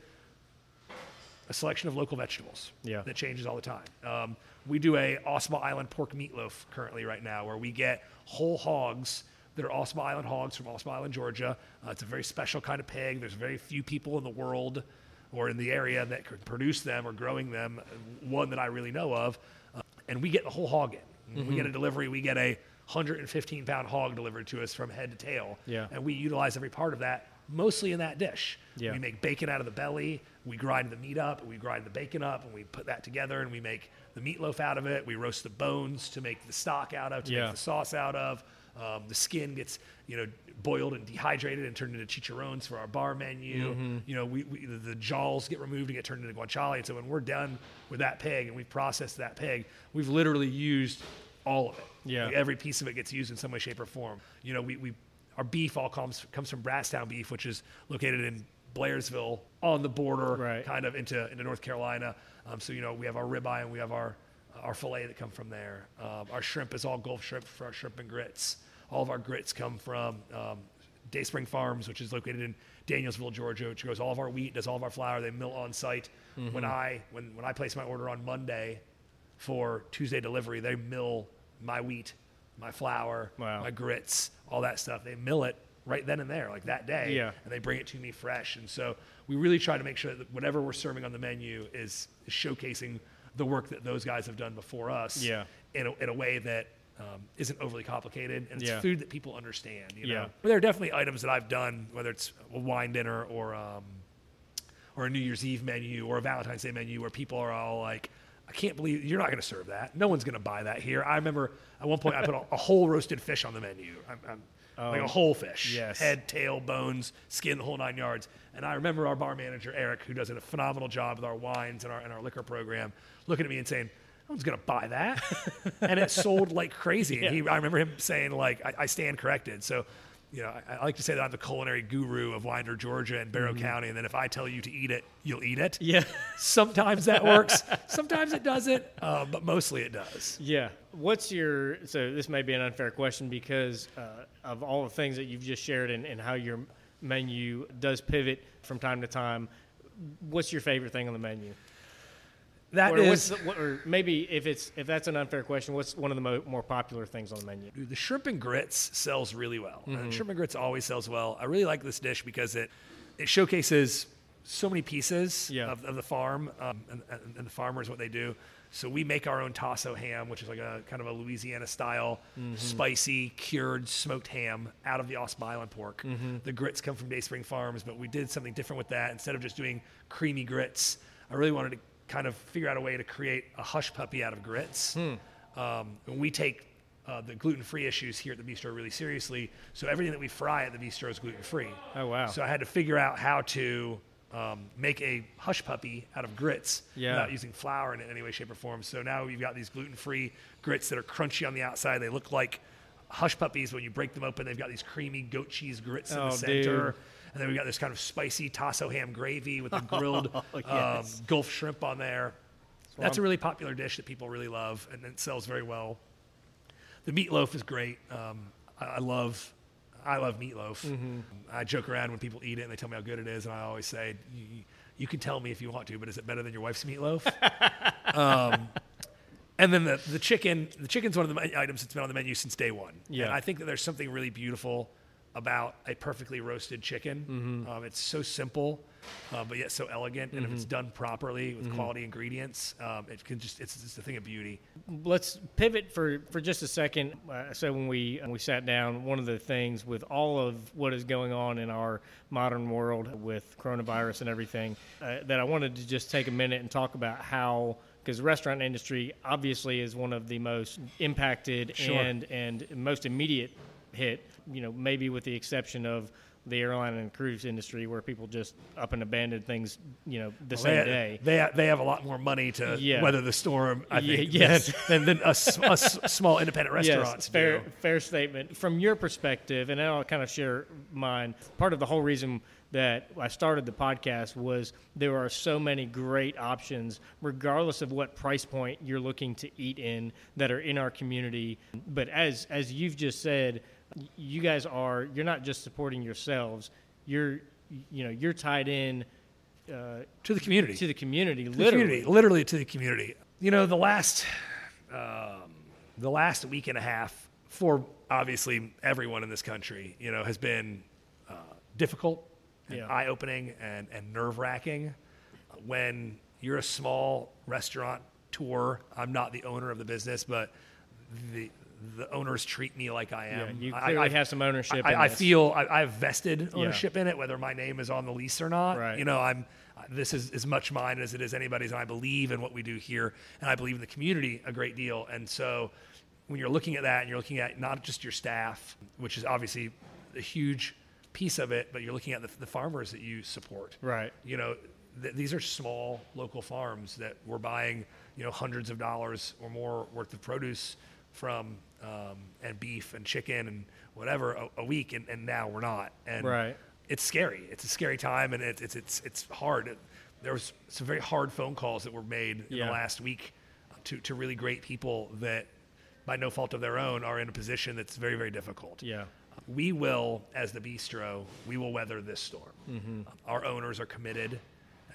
Speaker 2: a selection of local vegetables
Speaker 1: Yeah.
Speaker 2: that changes all the time. Um, we do a Ossabaw Island pork meatloaf currently right now where we get whole hogs that are Ossabaw Island hogs from Ossabaw Island, Georgia. Uh, it's a very special kind of pig. There's very few people in the world or in the area that could produce them or growing them, one that I really know of. Uh, and we get the whole hog in. When We get a delivery, we get a 115 pound hog delivered to us from head to tail.
Speaker 1: Yeah.
Speaker 2: And we utilize every part of that mostly in that dish.
Speaker 1: Yeah.
Speaker 2: We make bacon out of the belly. We grind the meat up. We grind the bacon up, and we put that together, and we make the meatloaf out of it. We roast the bones to make the stock out of, to
Speaker 1: Yeah.
Speaker 2: make the sauce out of. Um, the skin gets, you know, boiled and dehydrated and turned into chicharrones for our bar menu.
Speaker 1: Mm-hmm.
Speaker 2: You know, we, we the, the jaws get removed and get turned into guanciale. And so when we're done with that pig and we've processed that pig, we've literally used all of it.
Speaker 1: Yeah.
Speaker 2: Like, every piece of it gets used in some way, shape, or form. You know, we, we our beef all comes comes from Brasstown beef, which is located in Blairsville on the border,
Speaker 1: Right.
Speaker 2: kind of into into North Carolina. Um, so you know, we have our ribeye and we have our our fillet that come from there. Um, our shrimp is all Gulf shrimp for our shrimp and grits. All of our grits come from um, Dayspring Farms, which is located in Danielsville, Georgia, which grows all of our wheat, does all of our flour. They mill on site.
Speaker 1: Mm-hmm.
Speaker 2: When I when when I place my order on Monday for Tuesday delivery, they mill my wheat, my flour,
Speaker 1: Wow.
Speaker 2: my grits, all that stuff. They mill it right then and there, like that day,
Speaker 1: Yeah.
Speaker 2: and they bring it to me fresh. And so we really try to make sure that whatever we're serving on the menu is, is showcasing the work that those guys have done before us
Speaker 1: Yeah.
Speaker 2: in, a, in a way that um, isn't overly complicated and it's
Speaker 1: Yeah.
Speaker 2: food that people understand. You know?
Speaker 1: Yeah.
Speaker 2: But there are definitely items that I've done, whether it's a wine dinner or um, or a New Year's Eve menu or a Valentine's Day menu where people are all like, I can't believe you're not going to serve that. No one's going to buy that here. I remember at one point I put a, a whole roasted fish on the menu. I'm, I'm, like a oh, whole fish,
Speaker 1: Oh, yes.
Speaker 2: head, tail, bones, skin, the whole nine yards. And I remember our bar manager Eric, who does a phenomenal job with our wines and our and our liquor program, looking at me and saying, "No one's going to buy that," and it sold like crazy. And he, I remember him saying, "Like I, I stand corrected." So you know, I, I like to say that I'm the culinary guru of Winder, Georgia, and Barrow County. And then if I tell you to eat it, you'll eat it.
Speaker 1: Mm-hmm. Yeah.
Speaker 2: Sometimes that works. Sometimes it doesn't, uh, but mostly it does.
Speaker 1: Yeah. What's your so this may be an unfair question because uh, of all the things that you've just shared and, and how your menu does pivot from time to time. What's your favorite thing on the menu?
Speaker 2: That
Speaker 1: or, what's
Speaker 2: is
Speaker 1: the, or maybe if it's if that's an unfair question, what's one of the mo- more popular things on the menu?
Speaker 2: Dude, the shrimp and grits sells really well.
Speaker 1: Mm-hmm.
Speaker 2: And shrimp and grits always sells well. I really like this dish because it it showcases so many pieces
Speaker 1: Yeah.
Speaker 2: of, of the farm um, and, and, and the farmers what they do. So we make our own tasso ham, which is like a kind of a Louisiana style,
Speaker 1: Mm-hmm.
Speaker 2: spicy cured smoked ham out of the Ossabaw Island pork.
Speaker 1: Mm-hmm.
Speaker 2: The grits come from Dayspring Farms, but we did something different with that. Instead of just doing creamy grits, I really wanted to kind of figure out a way to create a hush puppy out of grits.
Speaker 1: Hmm.
Speaker 2: Um, and we take uh, the gluten-free issues here at the bistro really seriously. So everything that we fry at the bistro is gluten-free.
Speaker 1: Oh, wow.
Speaker 2: So I had to figure out how to um, make a hush puppy out of grits
Speaker 1: Yeah.
Speaker 2: without using flour in any way, shape, or form. So now we've got these gluten-free grits that are crunchy on the outside. They look like hush puppies when you break them open. They've got these creamy goat cheese grits in
Speaker 1: Oh,
Speaker 2: the center.
Speaker 1: dude.
Speaker 2: And then we got this kind of spicy tasso ham gravy with the grilled
Speaker 1: Oh,
Speaker 2: um. Gulf shrimp on there. That's a really popular dish that people really love, and it sells very well. The meatloaf is great. Um, I, I love, I love meatloaf.
Speaker 1: Mm-hmm.
Speaker 2: I joke around when people eat it and they tell me how good it is, and I always say, "You, you can tell me if you want to, but is it better than your wife's meatloaf?" um, and then the the chicken, the chicken's one of the items that's been on the menu since day one.
Speaker 1: Yeah.
Speaker 2: And I think that there's something really beautiful about a perfectly roasted chicken.
Speaker 1: Mm-hmm.
Speaker 2: Um, it's so simple, uh, but yet so elegant. And if
Speaker 1: Mm-hmm.
Speaker 2: it's done properly with quality ingredients, um, it can just, it's just a thing of beauty.
Speaker 1: Let's pivot for, for just a second. Uh, so when we when we sat down, one of the things with all of what is going on in our modern world with coronavirus and everything, uh, that I wanted to just take a minute and talk about how because the restaurant industry obviously is one of the most impacted
Speaker 2: Sure.
Speaker 1: and and most immediate hit. You know, maybe with the exception of the airline and cruise industry where people just up and abandon things, you know, the
Speaker 2: They,
Speaker 1: same day.
Speaker 2: they they have a lot more money to
Speaker 1: Yeah.
Speaker 2: weather the storm. I think
Speaker 1: yes.
Speaker 2: than, than, than us, us small independent restaurants
Speaker 1: Yes, fair,
Speaker 2: do.
Speaker 1: fair statement. From your perspective, and I'll kind of share mine. Part of the whole reason that I started the podcast was there are so many great options, regardless of what price point you're looking to eat in, that are in our community. But as as you've just said, you guys are you're not just supporting yourselves. You're you know you're tied in uh,
Speaker 2: To the community.
Speaker 1: to the community,
Speaker 2: the
Speaker 1: literally.
Speaker 2: community, literally to the community. You know, the last um, the last week and a half for obviously everyone in this country, you know, has been uh, difficult, and
Speaker 1: Yeah.
Speaker 2: eye opening, and and nerve wracking. When you're a small restaurant tour, I'm not the owner of the business, but the the owners treat me like I
Speaker 1: Yeah,
Speaker 2: am.
Speaker 1: you
Speaker 2: I-
Speaker 1: clearly
Speaker 2: I-
Speaker 1: have some ownership.
Speaker 2: I, I feel I, I have vested ownership in it, whether my name is on the lease or not.
Speaker 1: Right.
Speaker 2: You know, I'm. This is as much mine as it is anybody's, and I believe in what we do here, and I believe in the community a great deal. And so, when you're looking at that, and you're looking at not just your staff, which is obviously a huge piece of it, but you're looking at the, the farmers that you support.
Speaker 1: Right.
Speaker 2: You know, th- these are small local farms that we're buying, you know, hundreds of dollars or more worth of produce from, um, and beef and chicken and whatever a, a week, and, and now we're not. And
Speaker 1: Right.
Speaker 2: it's scary. It's a scary time, and it, it's it's it's hard. It, there was some very hard phone calls that were made in
Speaker 1: Yeah.
Speaker 2: the last week to to really great people that, by no fault of their own, are in a position that's very very difficult
Speaker 1: Yeah.
Speaker 2: we will, as the bistro, we will weather this storm.
Speaker 1: Mm-hmm.
Speaker 2: Our owners are committed,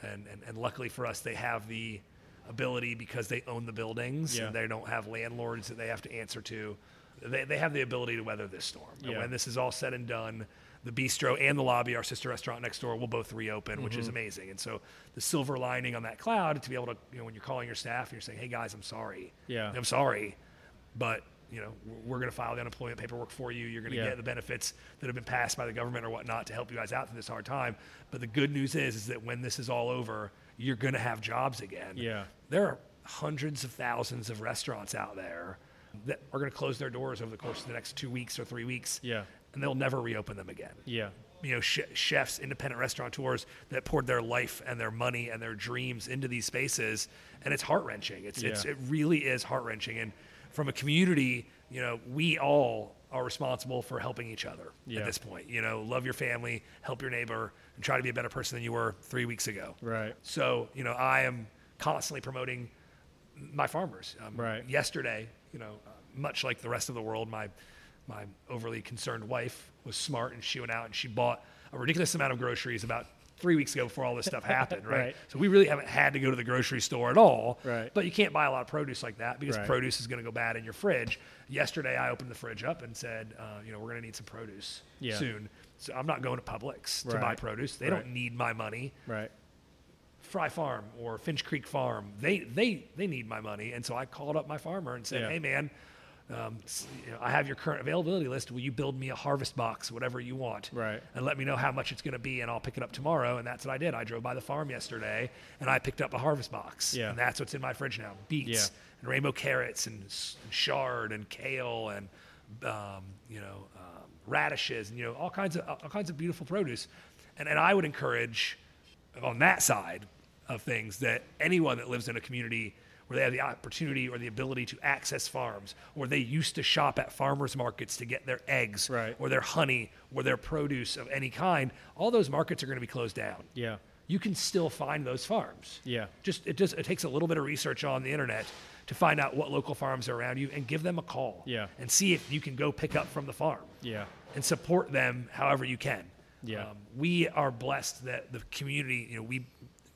Speaker 2: and, and, and luckily for us, they have the ability because they own the buildings
Speaker 1: Yeah.
Speaker 2: and they don't have landlords that they have to answer to. They, they have the ability to weather this storm. And
Speaker 1: Yeah.
Speaker 2: when this is all said and done, the bistro and the lobby, our sister restaurant next door, will both reopen, which
Speaker 1: Mm-hmm.
Speaker 2: is amazing. And so the silver lining on that cloud to be able to, you know, when you're calling your staff and you're saying, "Hey guys, I'm sorry.
Speaker 1: Yeah.
Speaker 2: I'm sorry, but you know we're going to file the unemployment paperwork for you. You're going to
Speaker 1: Yeah.
Speaker 2: get the benefits that have been passed by the government or whatnot to help you guys out through this hard time. But the good news is, is that when this is all over, you're going to have jobs again.
Speaker 1: Yeah.
Speaker 2: There are hundreds of thousands of restaurants out there that are going to close their doors over the course of the next two weeks or three weeks.
Speaker 1: Yeah.
Speaker 2: And they'll never reopen them again
Speaker 1: Yeah.
Speaker 2: you know, ch- chefs, independent restaurateurs that poured their life and their money and their dreams into these spaces, and it's heart wrenching. It's, it's it really is heart wrenching. And from a community, you know, we all are responsible for helping each other
Speaker 1: Yeah.
Speaker 2: at this point. You know, love your family, help your neighbor, and try to be a better person than you were three weeks ago.
Speaker 1: Right.
Speaker 2: So, you know, I am constantly promoting my farmers. Um,
Speaker 1: Right.
Speaker 2: Yesterday, you know, uh, much like the rest of the world, my my overly concerned wife was smart and she went out and she bought a ridiculous amount of groceries about three weeks ago before all this stuff happened, right?
Speaker 1: Right.
Speaker 2: So we really haven't had to go to the grocery store at all.
Speaker 1: Right.
Speaker 2: But you can't buy a lot of produce like that because
Speaker 1: Right.
Speaker 2: produce is going to go bad in your fridge. Yesterday, I opened the fridge up and said, uh, you know, we're going to need some produce
Speaker 1: Yeah.
Speaker 2: soon. So I'm not going to Publix to buy produce. They
Speaker 1: Right.
Speaker 2: don't need my money.
Speaker 1: Right.
Speaker 2: Fry Farm or Finch Creek Farm, they they they need my money, and so I called up my farmer and said,
Speaker 1: Yeah.
Speaker 2: "Hey, man, um, you know, I have your current availability list. Will you build me a harvest box, whatever you want,
Speaker 1: Right.
Speaker 2: and let me know how much it's going to be, and I'll pick it up tomorrow." And that's what I did. I drove by the farm yesterday, and I picked up a harvest box,
Speaker 1: Yeah.
Speaker 2: and that's what's in my fridge now: beets
Speaker 1: Yeah.
Speaker 2: and rainbow carrots and, and chard and kale and um, you know um, radishes and you know all kinds of all kinds of beautiful produce. And and I would encourage on that side of things that anyone that lives in a community where they have the opportunity or the ability to access farms, or they used to shop at farmers markets to get their eggs
Speaker 1: Right.
Speaker 2: or their honey or their produce of any kind, all those markets are going to be closed down.
Speaker 1: Yeah.
Speaker 2: You can still find those farms.
Speaker 1: Yeah.
Speaker 2: Just it just it takes a little bit of research on the internet to find out what local farms are around you and give them a call.
Speaker 1: Yeah.
Speaker 2: And see if you can go pick up from the farm
Speaker 1: Yeah.
Speaker 2: and support them however you can.
Speaker 1: Yeah.
Speaker 2: Um, we are blessed that the community, you know, we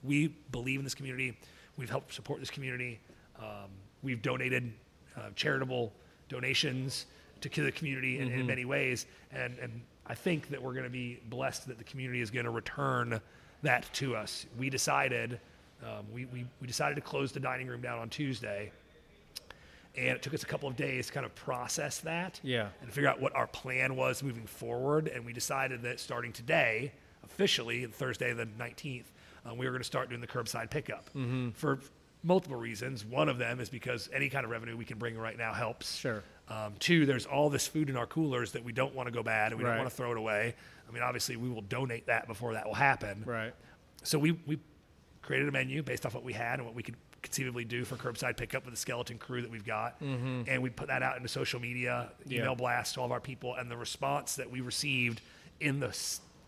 Speaker 2: we believe in this community. We've helped support this community. Um, we've donated uh, charitable donations to the community in,
Speaker 1: Mm-hmm.
Speaker 2: in many ways, and and I think that we're going to be blessed that the community is going to return that to us. We decided. Um, we, we, we decided to close the dining room down on Tuesday, and it took us a couple of days to kind of process that
Speaker 1: Yeah.
Speaker 2: and figure out what our plan was moving forward. And we decided that starting today, officially Thursday the 19th, um, we were going to start doing the curbside pickup for multiple reasons. One of them is because any kind of revenue we can bring right now helps.
Speaker 1: Sure.
Speaker 2: Um, two, there's all this food in our coolers that we don't want to go bad and we
Speaker 1: Right.
Speaker 2: don't want to throw it away. I mean, obviously, we will donate that before that will happen.
Speaker 1: Right.
Speaker 2: So we, we created a menu based off what we had and what we could conceivably do for curbside pickup with the skeleton crew that we've got. And we put that out into social media,
Speaker 1: Yeah.
Speaker 2: email blast to all of our people. And the response that we received in the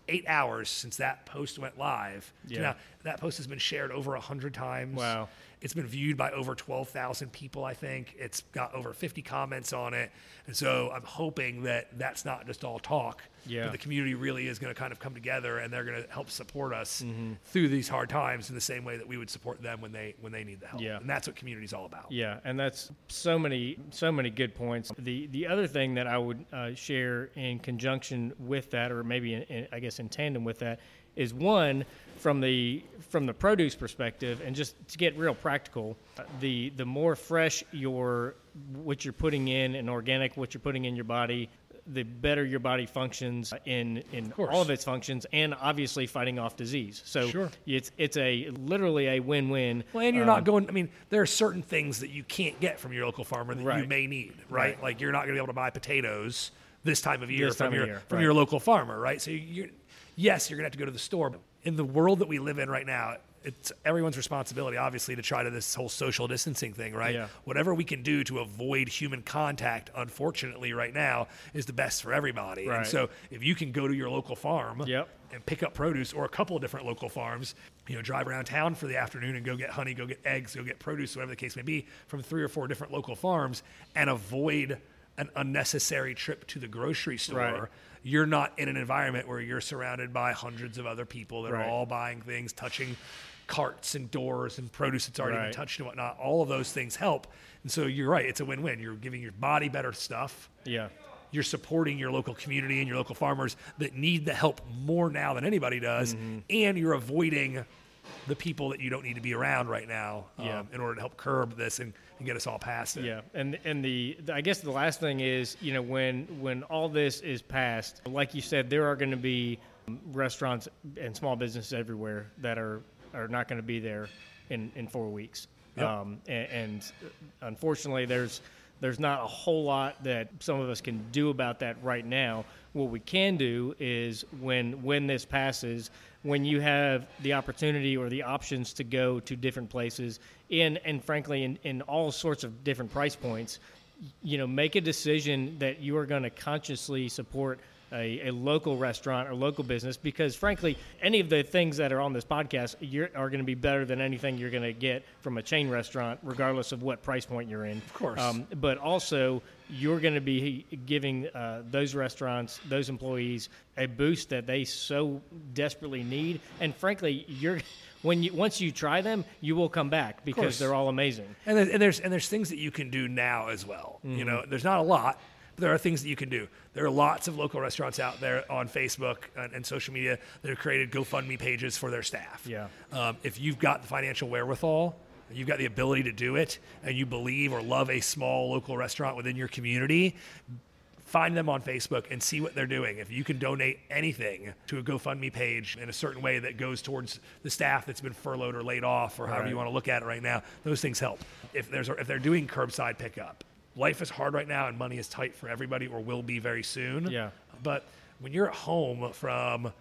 Speaker 2: eight hours since that post went live.
Speaker 1: Yeah.
Speaker 2: Now, that post has been shared over a 100 times.
Speaker 1: Wow.
Speaker 2: It's been viewed by over 12,000 people, I think. It's got over 50 comments on it. And so I'm hoping that that's not just all talk.
Speaker 1: Yeah.
Speaker 2: But the community really is going to kind of come together and they're going to help support us
Speaker 1: Mm-hmm.
Speaker 2: through these hard times in the same way that we would support them when they when they need the help.
Speaker 1: Yeah.
Speaker 2: And that's what community is all about.
Speaker 1: Yeah, and that's so many so many good points. The the other thing that I would uh, share in conjunction with that, or maybe in, in, I guess in tandem with that, is one from the from the produce perspective, and just to get real practical, the the more fresh your what you're putting in and organic what you're putting in your body. The better your body functions in in
Speaker 2: course.
Speaker 1: all of its functions, and obviously fighting off disease. So
Speaker 2: Sure.
Speaker 1: it's it's a literally a win-win.
Speaker 2: Well, and you're
Speaker 1: Um,
Speaker 2: not going. I mean, there are certain things that you can't get from your local farmer that you may need, right?
Speaker 1: Right.
Speaker 2: Like you're not going to be able to buy potatoes this time of year
Speaker 1: This
Speaker 2: from
Speaker 1: of
Speaker 2: your
Speaker 1: year,
Speaker 2: from
Speaker 1: right.
Speaker 2: your local farmer, right? So you're yes, you're going to have to go to the store. But in the world that we live in right now, it's everyone's responsibility, obviously, to try to this whole social distancing thing, right?
Speaker 1: Yeah.
Speaker 2: Whatever we can do to avoid human contact, unfortunately, right now, is the best for everybody.
Speaker 1: Right.
Speaker 2: And so if you can go to your local farm
Speaker 1: Yep.
Speaker 2: and pick up produce or a couple of different local farms, you know, drive around town for the afternoon and go get honey, go get eggs, go get produce, whatever the case may be, from three or four different local farms and avoid an unnecessary trip to the grocery store.
Speaker 1: Right.
Speaker 2: You're not in an environment where you're surrounded by hundreds of other people that
Speaker 1: Right.
Speaker 2: are all buying things, touching carts and doors and produce that's already been touched and whatnot. All of those things help. And so you're right, it's a win win. You're giving your body better stuff
Speaker 1: Yeah.
Speaker 2: you're supporting your local community and your local farmers that need the help more now than anybody does,
Speaker 1: Mm-hmm.
Speaker 2: and you're avoiding the people that you don't need to be around right now um,
Speaker 1: Yeah.
Speaker 2: in order to help curb this and, and get us all past it.
Speaker 1: Yeah, and and the, the I guess the last thing is you know when when all this is passed, like you said, there are going to be restaurants and small businesses everywhere that are are not going to be there in in four weeks.
Speaker 2: Yep.
Speaker 1: Um, and, and unfortunately, there's there's not a whole lot that some of us can do about that right now. What we can do is when when this passes, when you have the opportunity or the options to go to different places in and frankly in, in all sorts of different price points, you know, make a decision that you are going to consciously support a, a local restaurant or local business because frankly any of the things that are on this podcast you're, are going to be better than anything you're going to get from a chain restaurant regardless of what price point you're in of
Speaker 2: course.
Speaker 1: Um, but also you're going to be giving uh, those restaurants those employees a boost that they so desperately need and frankly you're when you once you try them you will come back because they're all amazing
Speaker 2: And, there- and there's and there's things that you can do now as well. You
Speaker 1: Mm-hmm.
Speaker 2: know, there's not a lot, but there are things that you can do. There are lots of local restaurants out there on Facebook and, and social media that have created GoFundMe pages for their staff.
Speaker 1: Yeah.
Speaker 2: Um, if you've got the financial wherewithal, you've got the ability to do it, and you believe or love a small local restaurant within your community, find them on Facebook and see what they're doing. If you can donate anything to a GoFundMe page in a certain way that goes towards the staff that's been furloughed or laid off or however
Speaker 1: Right.
Speaker 2: you want to look at it right now, those things help. If there's if they're doing curbside pickup, life is hard right now and money is tight for everybody or will be very soon.
Speaker 1: Yeah.
Speaker 2: But when you're at home from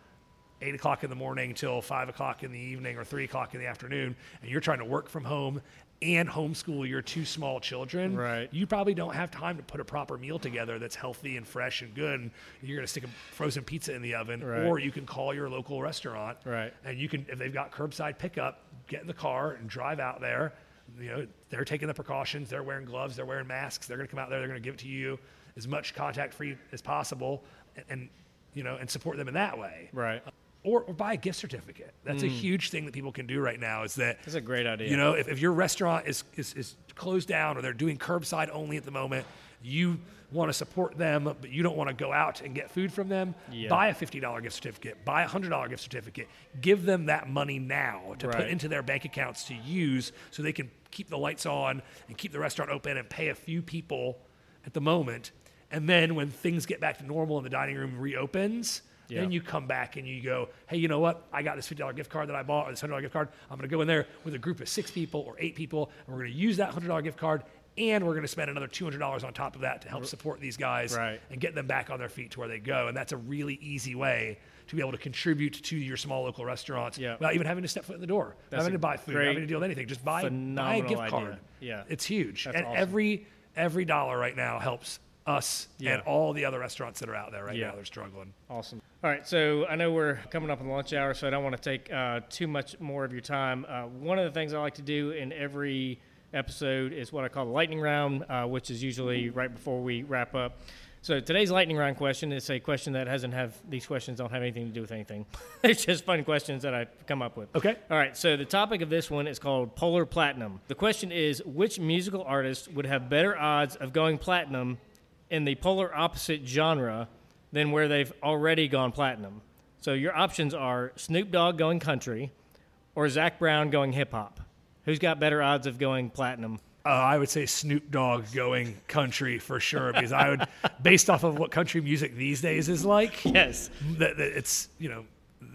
Speaker 2: eight o'clock in the morning till five o'clock in the evening or three o'clock in the afternoon, and you're trying to work from home and homeschool your two small children,
Speaker 1: Right.
Speaker 2: you probably don't have time to put a proper meal together that's healthy and fresh and good. And you're going to stick a frozen pizza in the oven,
Speaker 1: Right.
Speaker 2: or you can call your local restaurant,
Speaker 1: Right.
Speaker 2: and you can if they've got curbside pickup, get in the car and drive out there. You know, they're taking the precautions. They're wearing gloves. They're wearing masks. They're going to come out there. They're going to give it to you as much contact free as possible, and, and you know, and support them in that way
Speaker 1: right
Speaker 2: or, or buy a gift certificate. That's a hmm. huge thing that people can do right now. Is that
Speaker 1: that's a great idea
Speaker 2: you know if, if your restaurant is, is is closed down or they're doing curbside only at the moment, you want to support them, but you don't want to go out and get food from them.
Speaker 1: Yeah.
Speaker 2: Buy a fifty dollar gift certificate. Buy a hundred dollar gift certificate. Give them that money now to put into their bank accounts to use, so they can keep the lights on and keep the restaurant open and pay a few people at the moment. And then when things get back to normal and the dining room reopens,
Speaker 1: Yeah.
Speaker 2: Then you come back and you go, hey, you know what? I got this $50 gift card that I bought or this $100 gift card. I'm going to go in there with a group of six people or eight people, and we're going to use that $100 gift card. And we're going to spend another $200 on top of that to help support these guys
Speaker 1: Right.
Speaker 2: and get them back on their feet to where they go. And that's a really easy way to be able to contribute to your small local restaurants
Speaker 1: Yeah.
Speaker 2: without even having to step foot in the door,
Speaker 1: That's
Speaker 2: having to buy food, having to deal with anything. Just buy, buy a gift
Speaker 1: idea.
Speaker 2: card.
Speaker 1: Yeah.
Speaker 2: It's huge.
Speaker 1: That's
Speaker 2: and
Speaker 1: awesome.
Speaker 2: every every dollar right now helps us
Speaker 1: Yeah.
Speaker 2: and all the other restaurants that are out there right
Speaker 1: Yeah.
Speaker 2: now. They're struggling.
Speaker 1: Awesome. All right, so I know we're coming up on the lunch hour, so I don't want to take uh, too much more of your time. Uh, one of the things I like to do in every episode is what I call the lightning round, uh, which is usually right before we wrap up. So today's lightning round question is a question that hasn't have these questions don't have anything to do with anything. it's just fun questions that I come up with.
Speaker 2: Okay.
Speaker 1: All right, so the topic of this one is called Polar Platinum. The question is which musical artist would have better odds of going platinum in the polar opposite genre than where they've already gone platinum? So your options are Snoop Dogg going country or Zac Brown going hip hop. Who's got better odds of going platinum?
Speaker 2: Uh, I would say Snoop Dogg going country for sure because I would, based off of what country music these days is like,
Speaker 1: Yes.
Speaker 2: that, that it's you know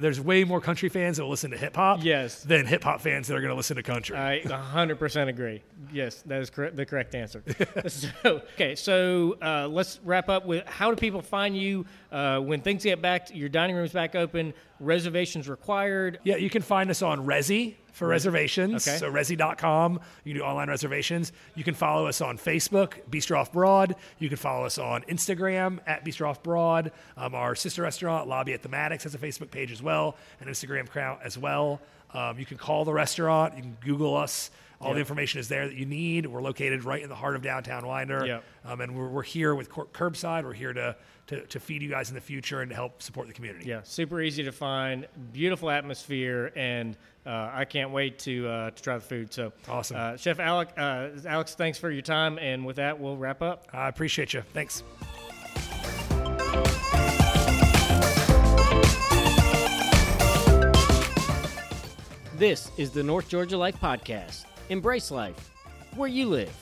Speaker 2: there's way more country fans that will listen to hip hop
Speaker 1: Yes.
Speaker 2: than hip hop fans that are going to listen to country.
Speaker 1: I 100% agree. Yes, that is correct, the correct answer. so, okay, so uh, let's wrap up with how do people find you uh, when things get back, your dining room's back open, reservations required.
Speaker 2: Yeah, you can find us on Resy for reservations.
Speaker 1: Okay.
Speaker 2: So Resy.com. You can do online reservations. You can follow us on Facebook, Bistro Off Broad. You can follow us on Instagram at Bistro Off Broad. Um, our sister restaurant, Lobby at the Maddox, has a Facebook page as well, an Instagram account as well. Um, you can call the restaurant. You can Google us. All
Speaker 1: Yep.
Speaker 2: the information is there that you need. We're located right in the heart of downtown Winder.
Speaker 1: Yep.
Speaker 2: Um, and we're, we're here with cor- curbside. We're here to, to, to feed you guys in the future and to help support the community.
Speaker 1: Yeah, super easy to find, beautiful atmosphere, and uh, I can't wait to uh, to try the food. So
Speaker 2: Awesome.
Speaker 1: uh, Chef Alec, uh, Alex, thanks for your time, and with that, we'll wrap up.
Speaker 2: I appreciate you. Thanks.
Speaker 1: This is the North Georgia Life Podcast. Embrace life where you live.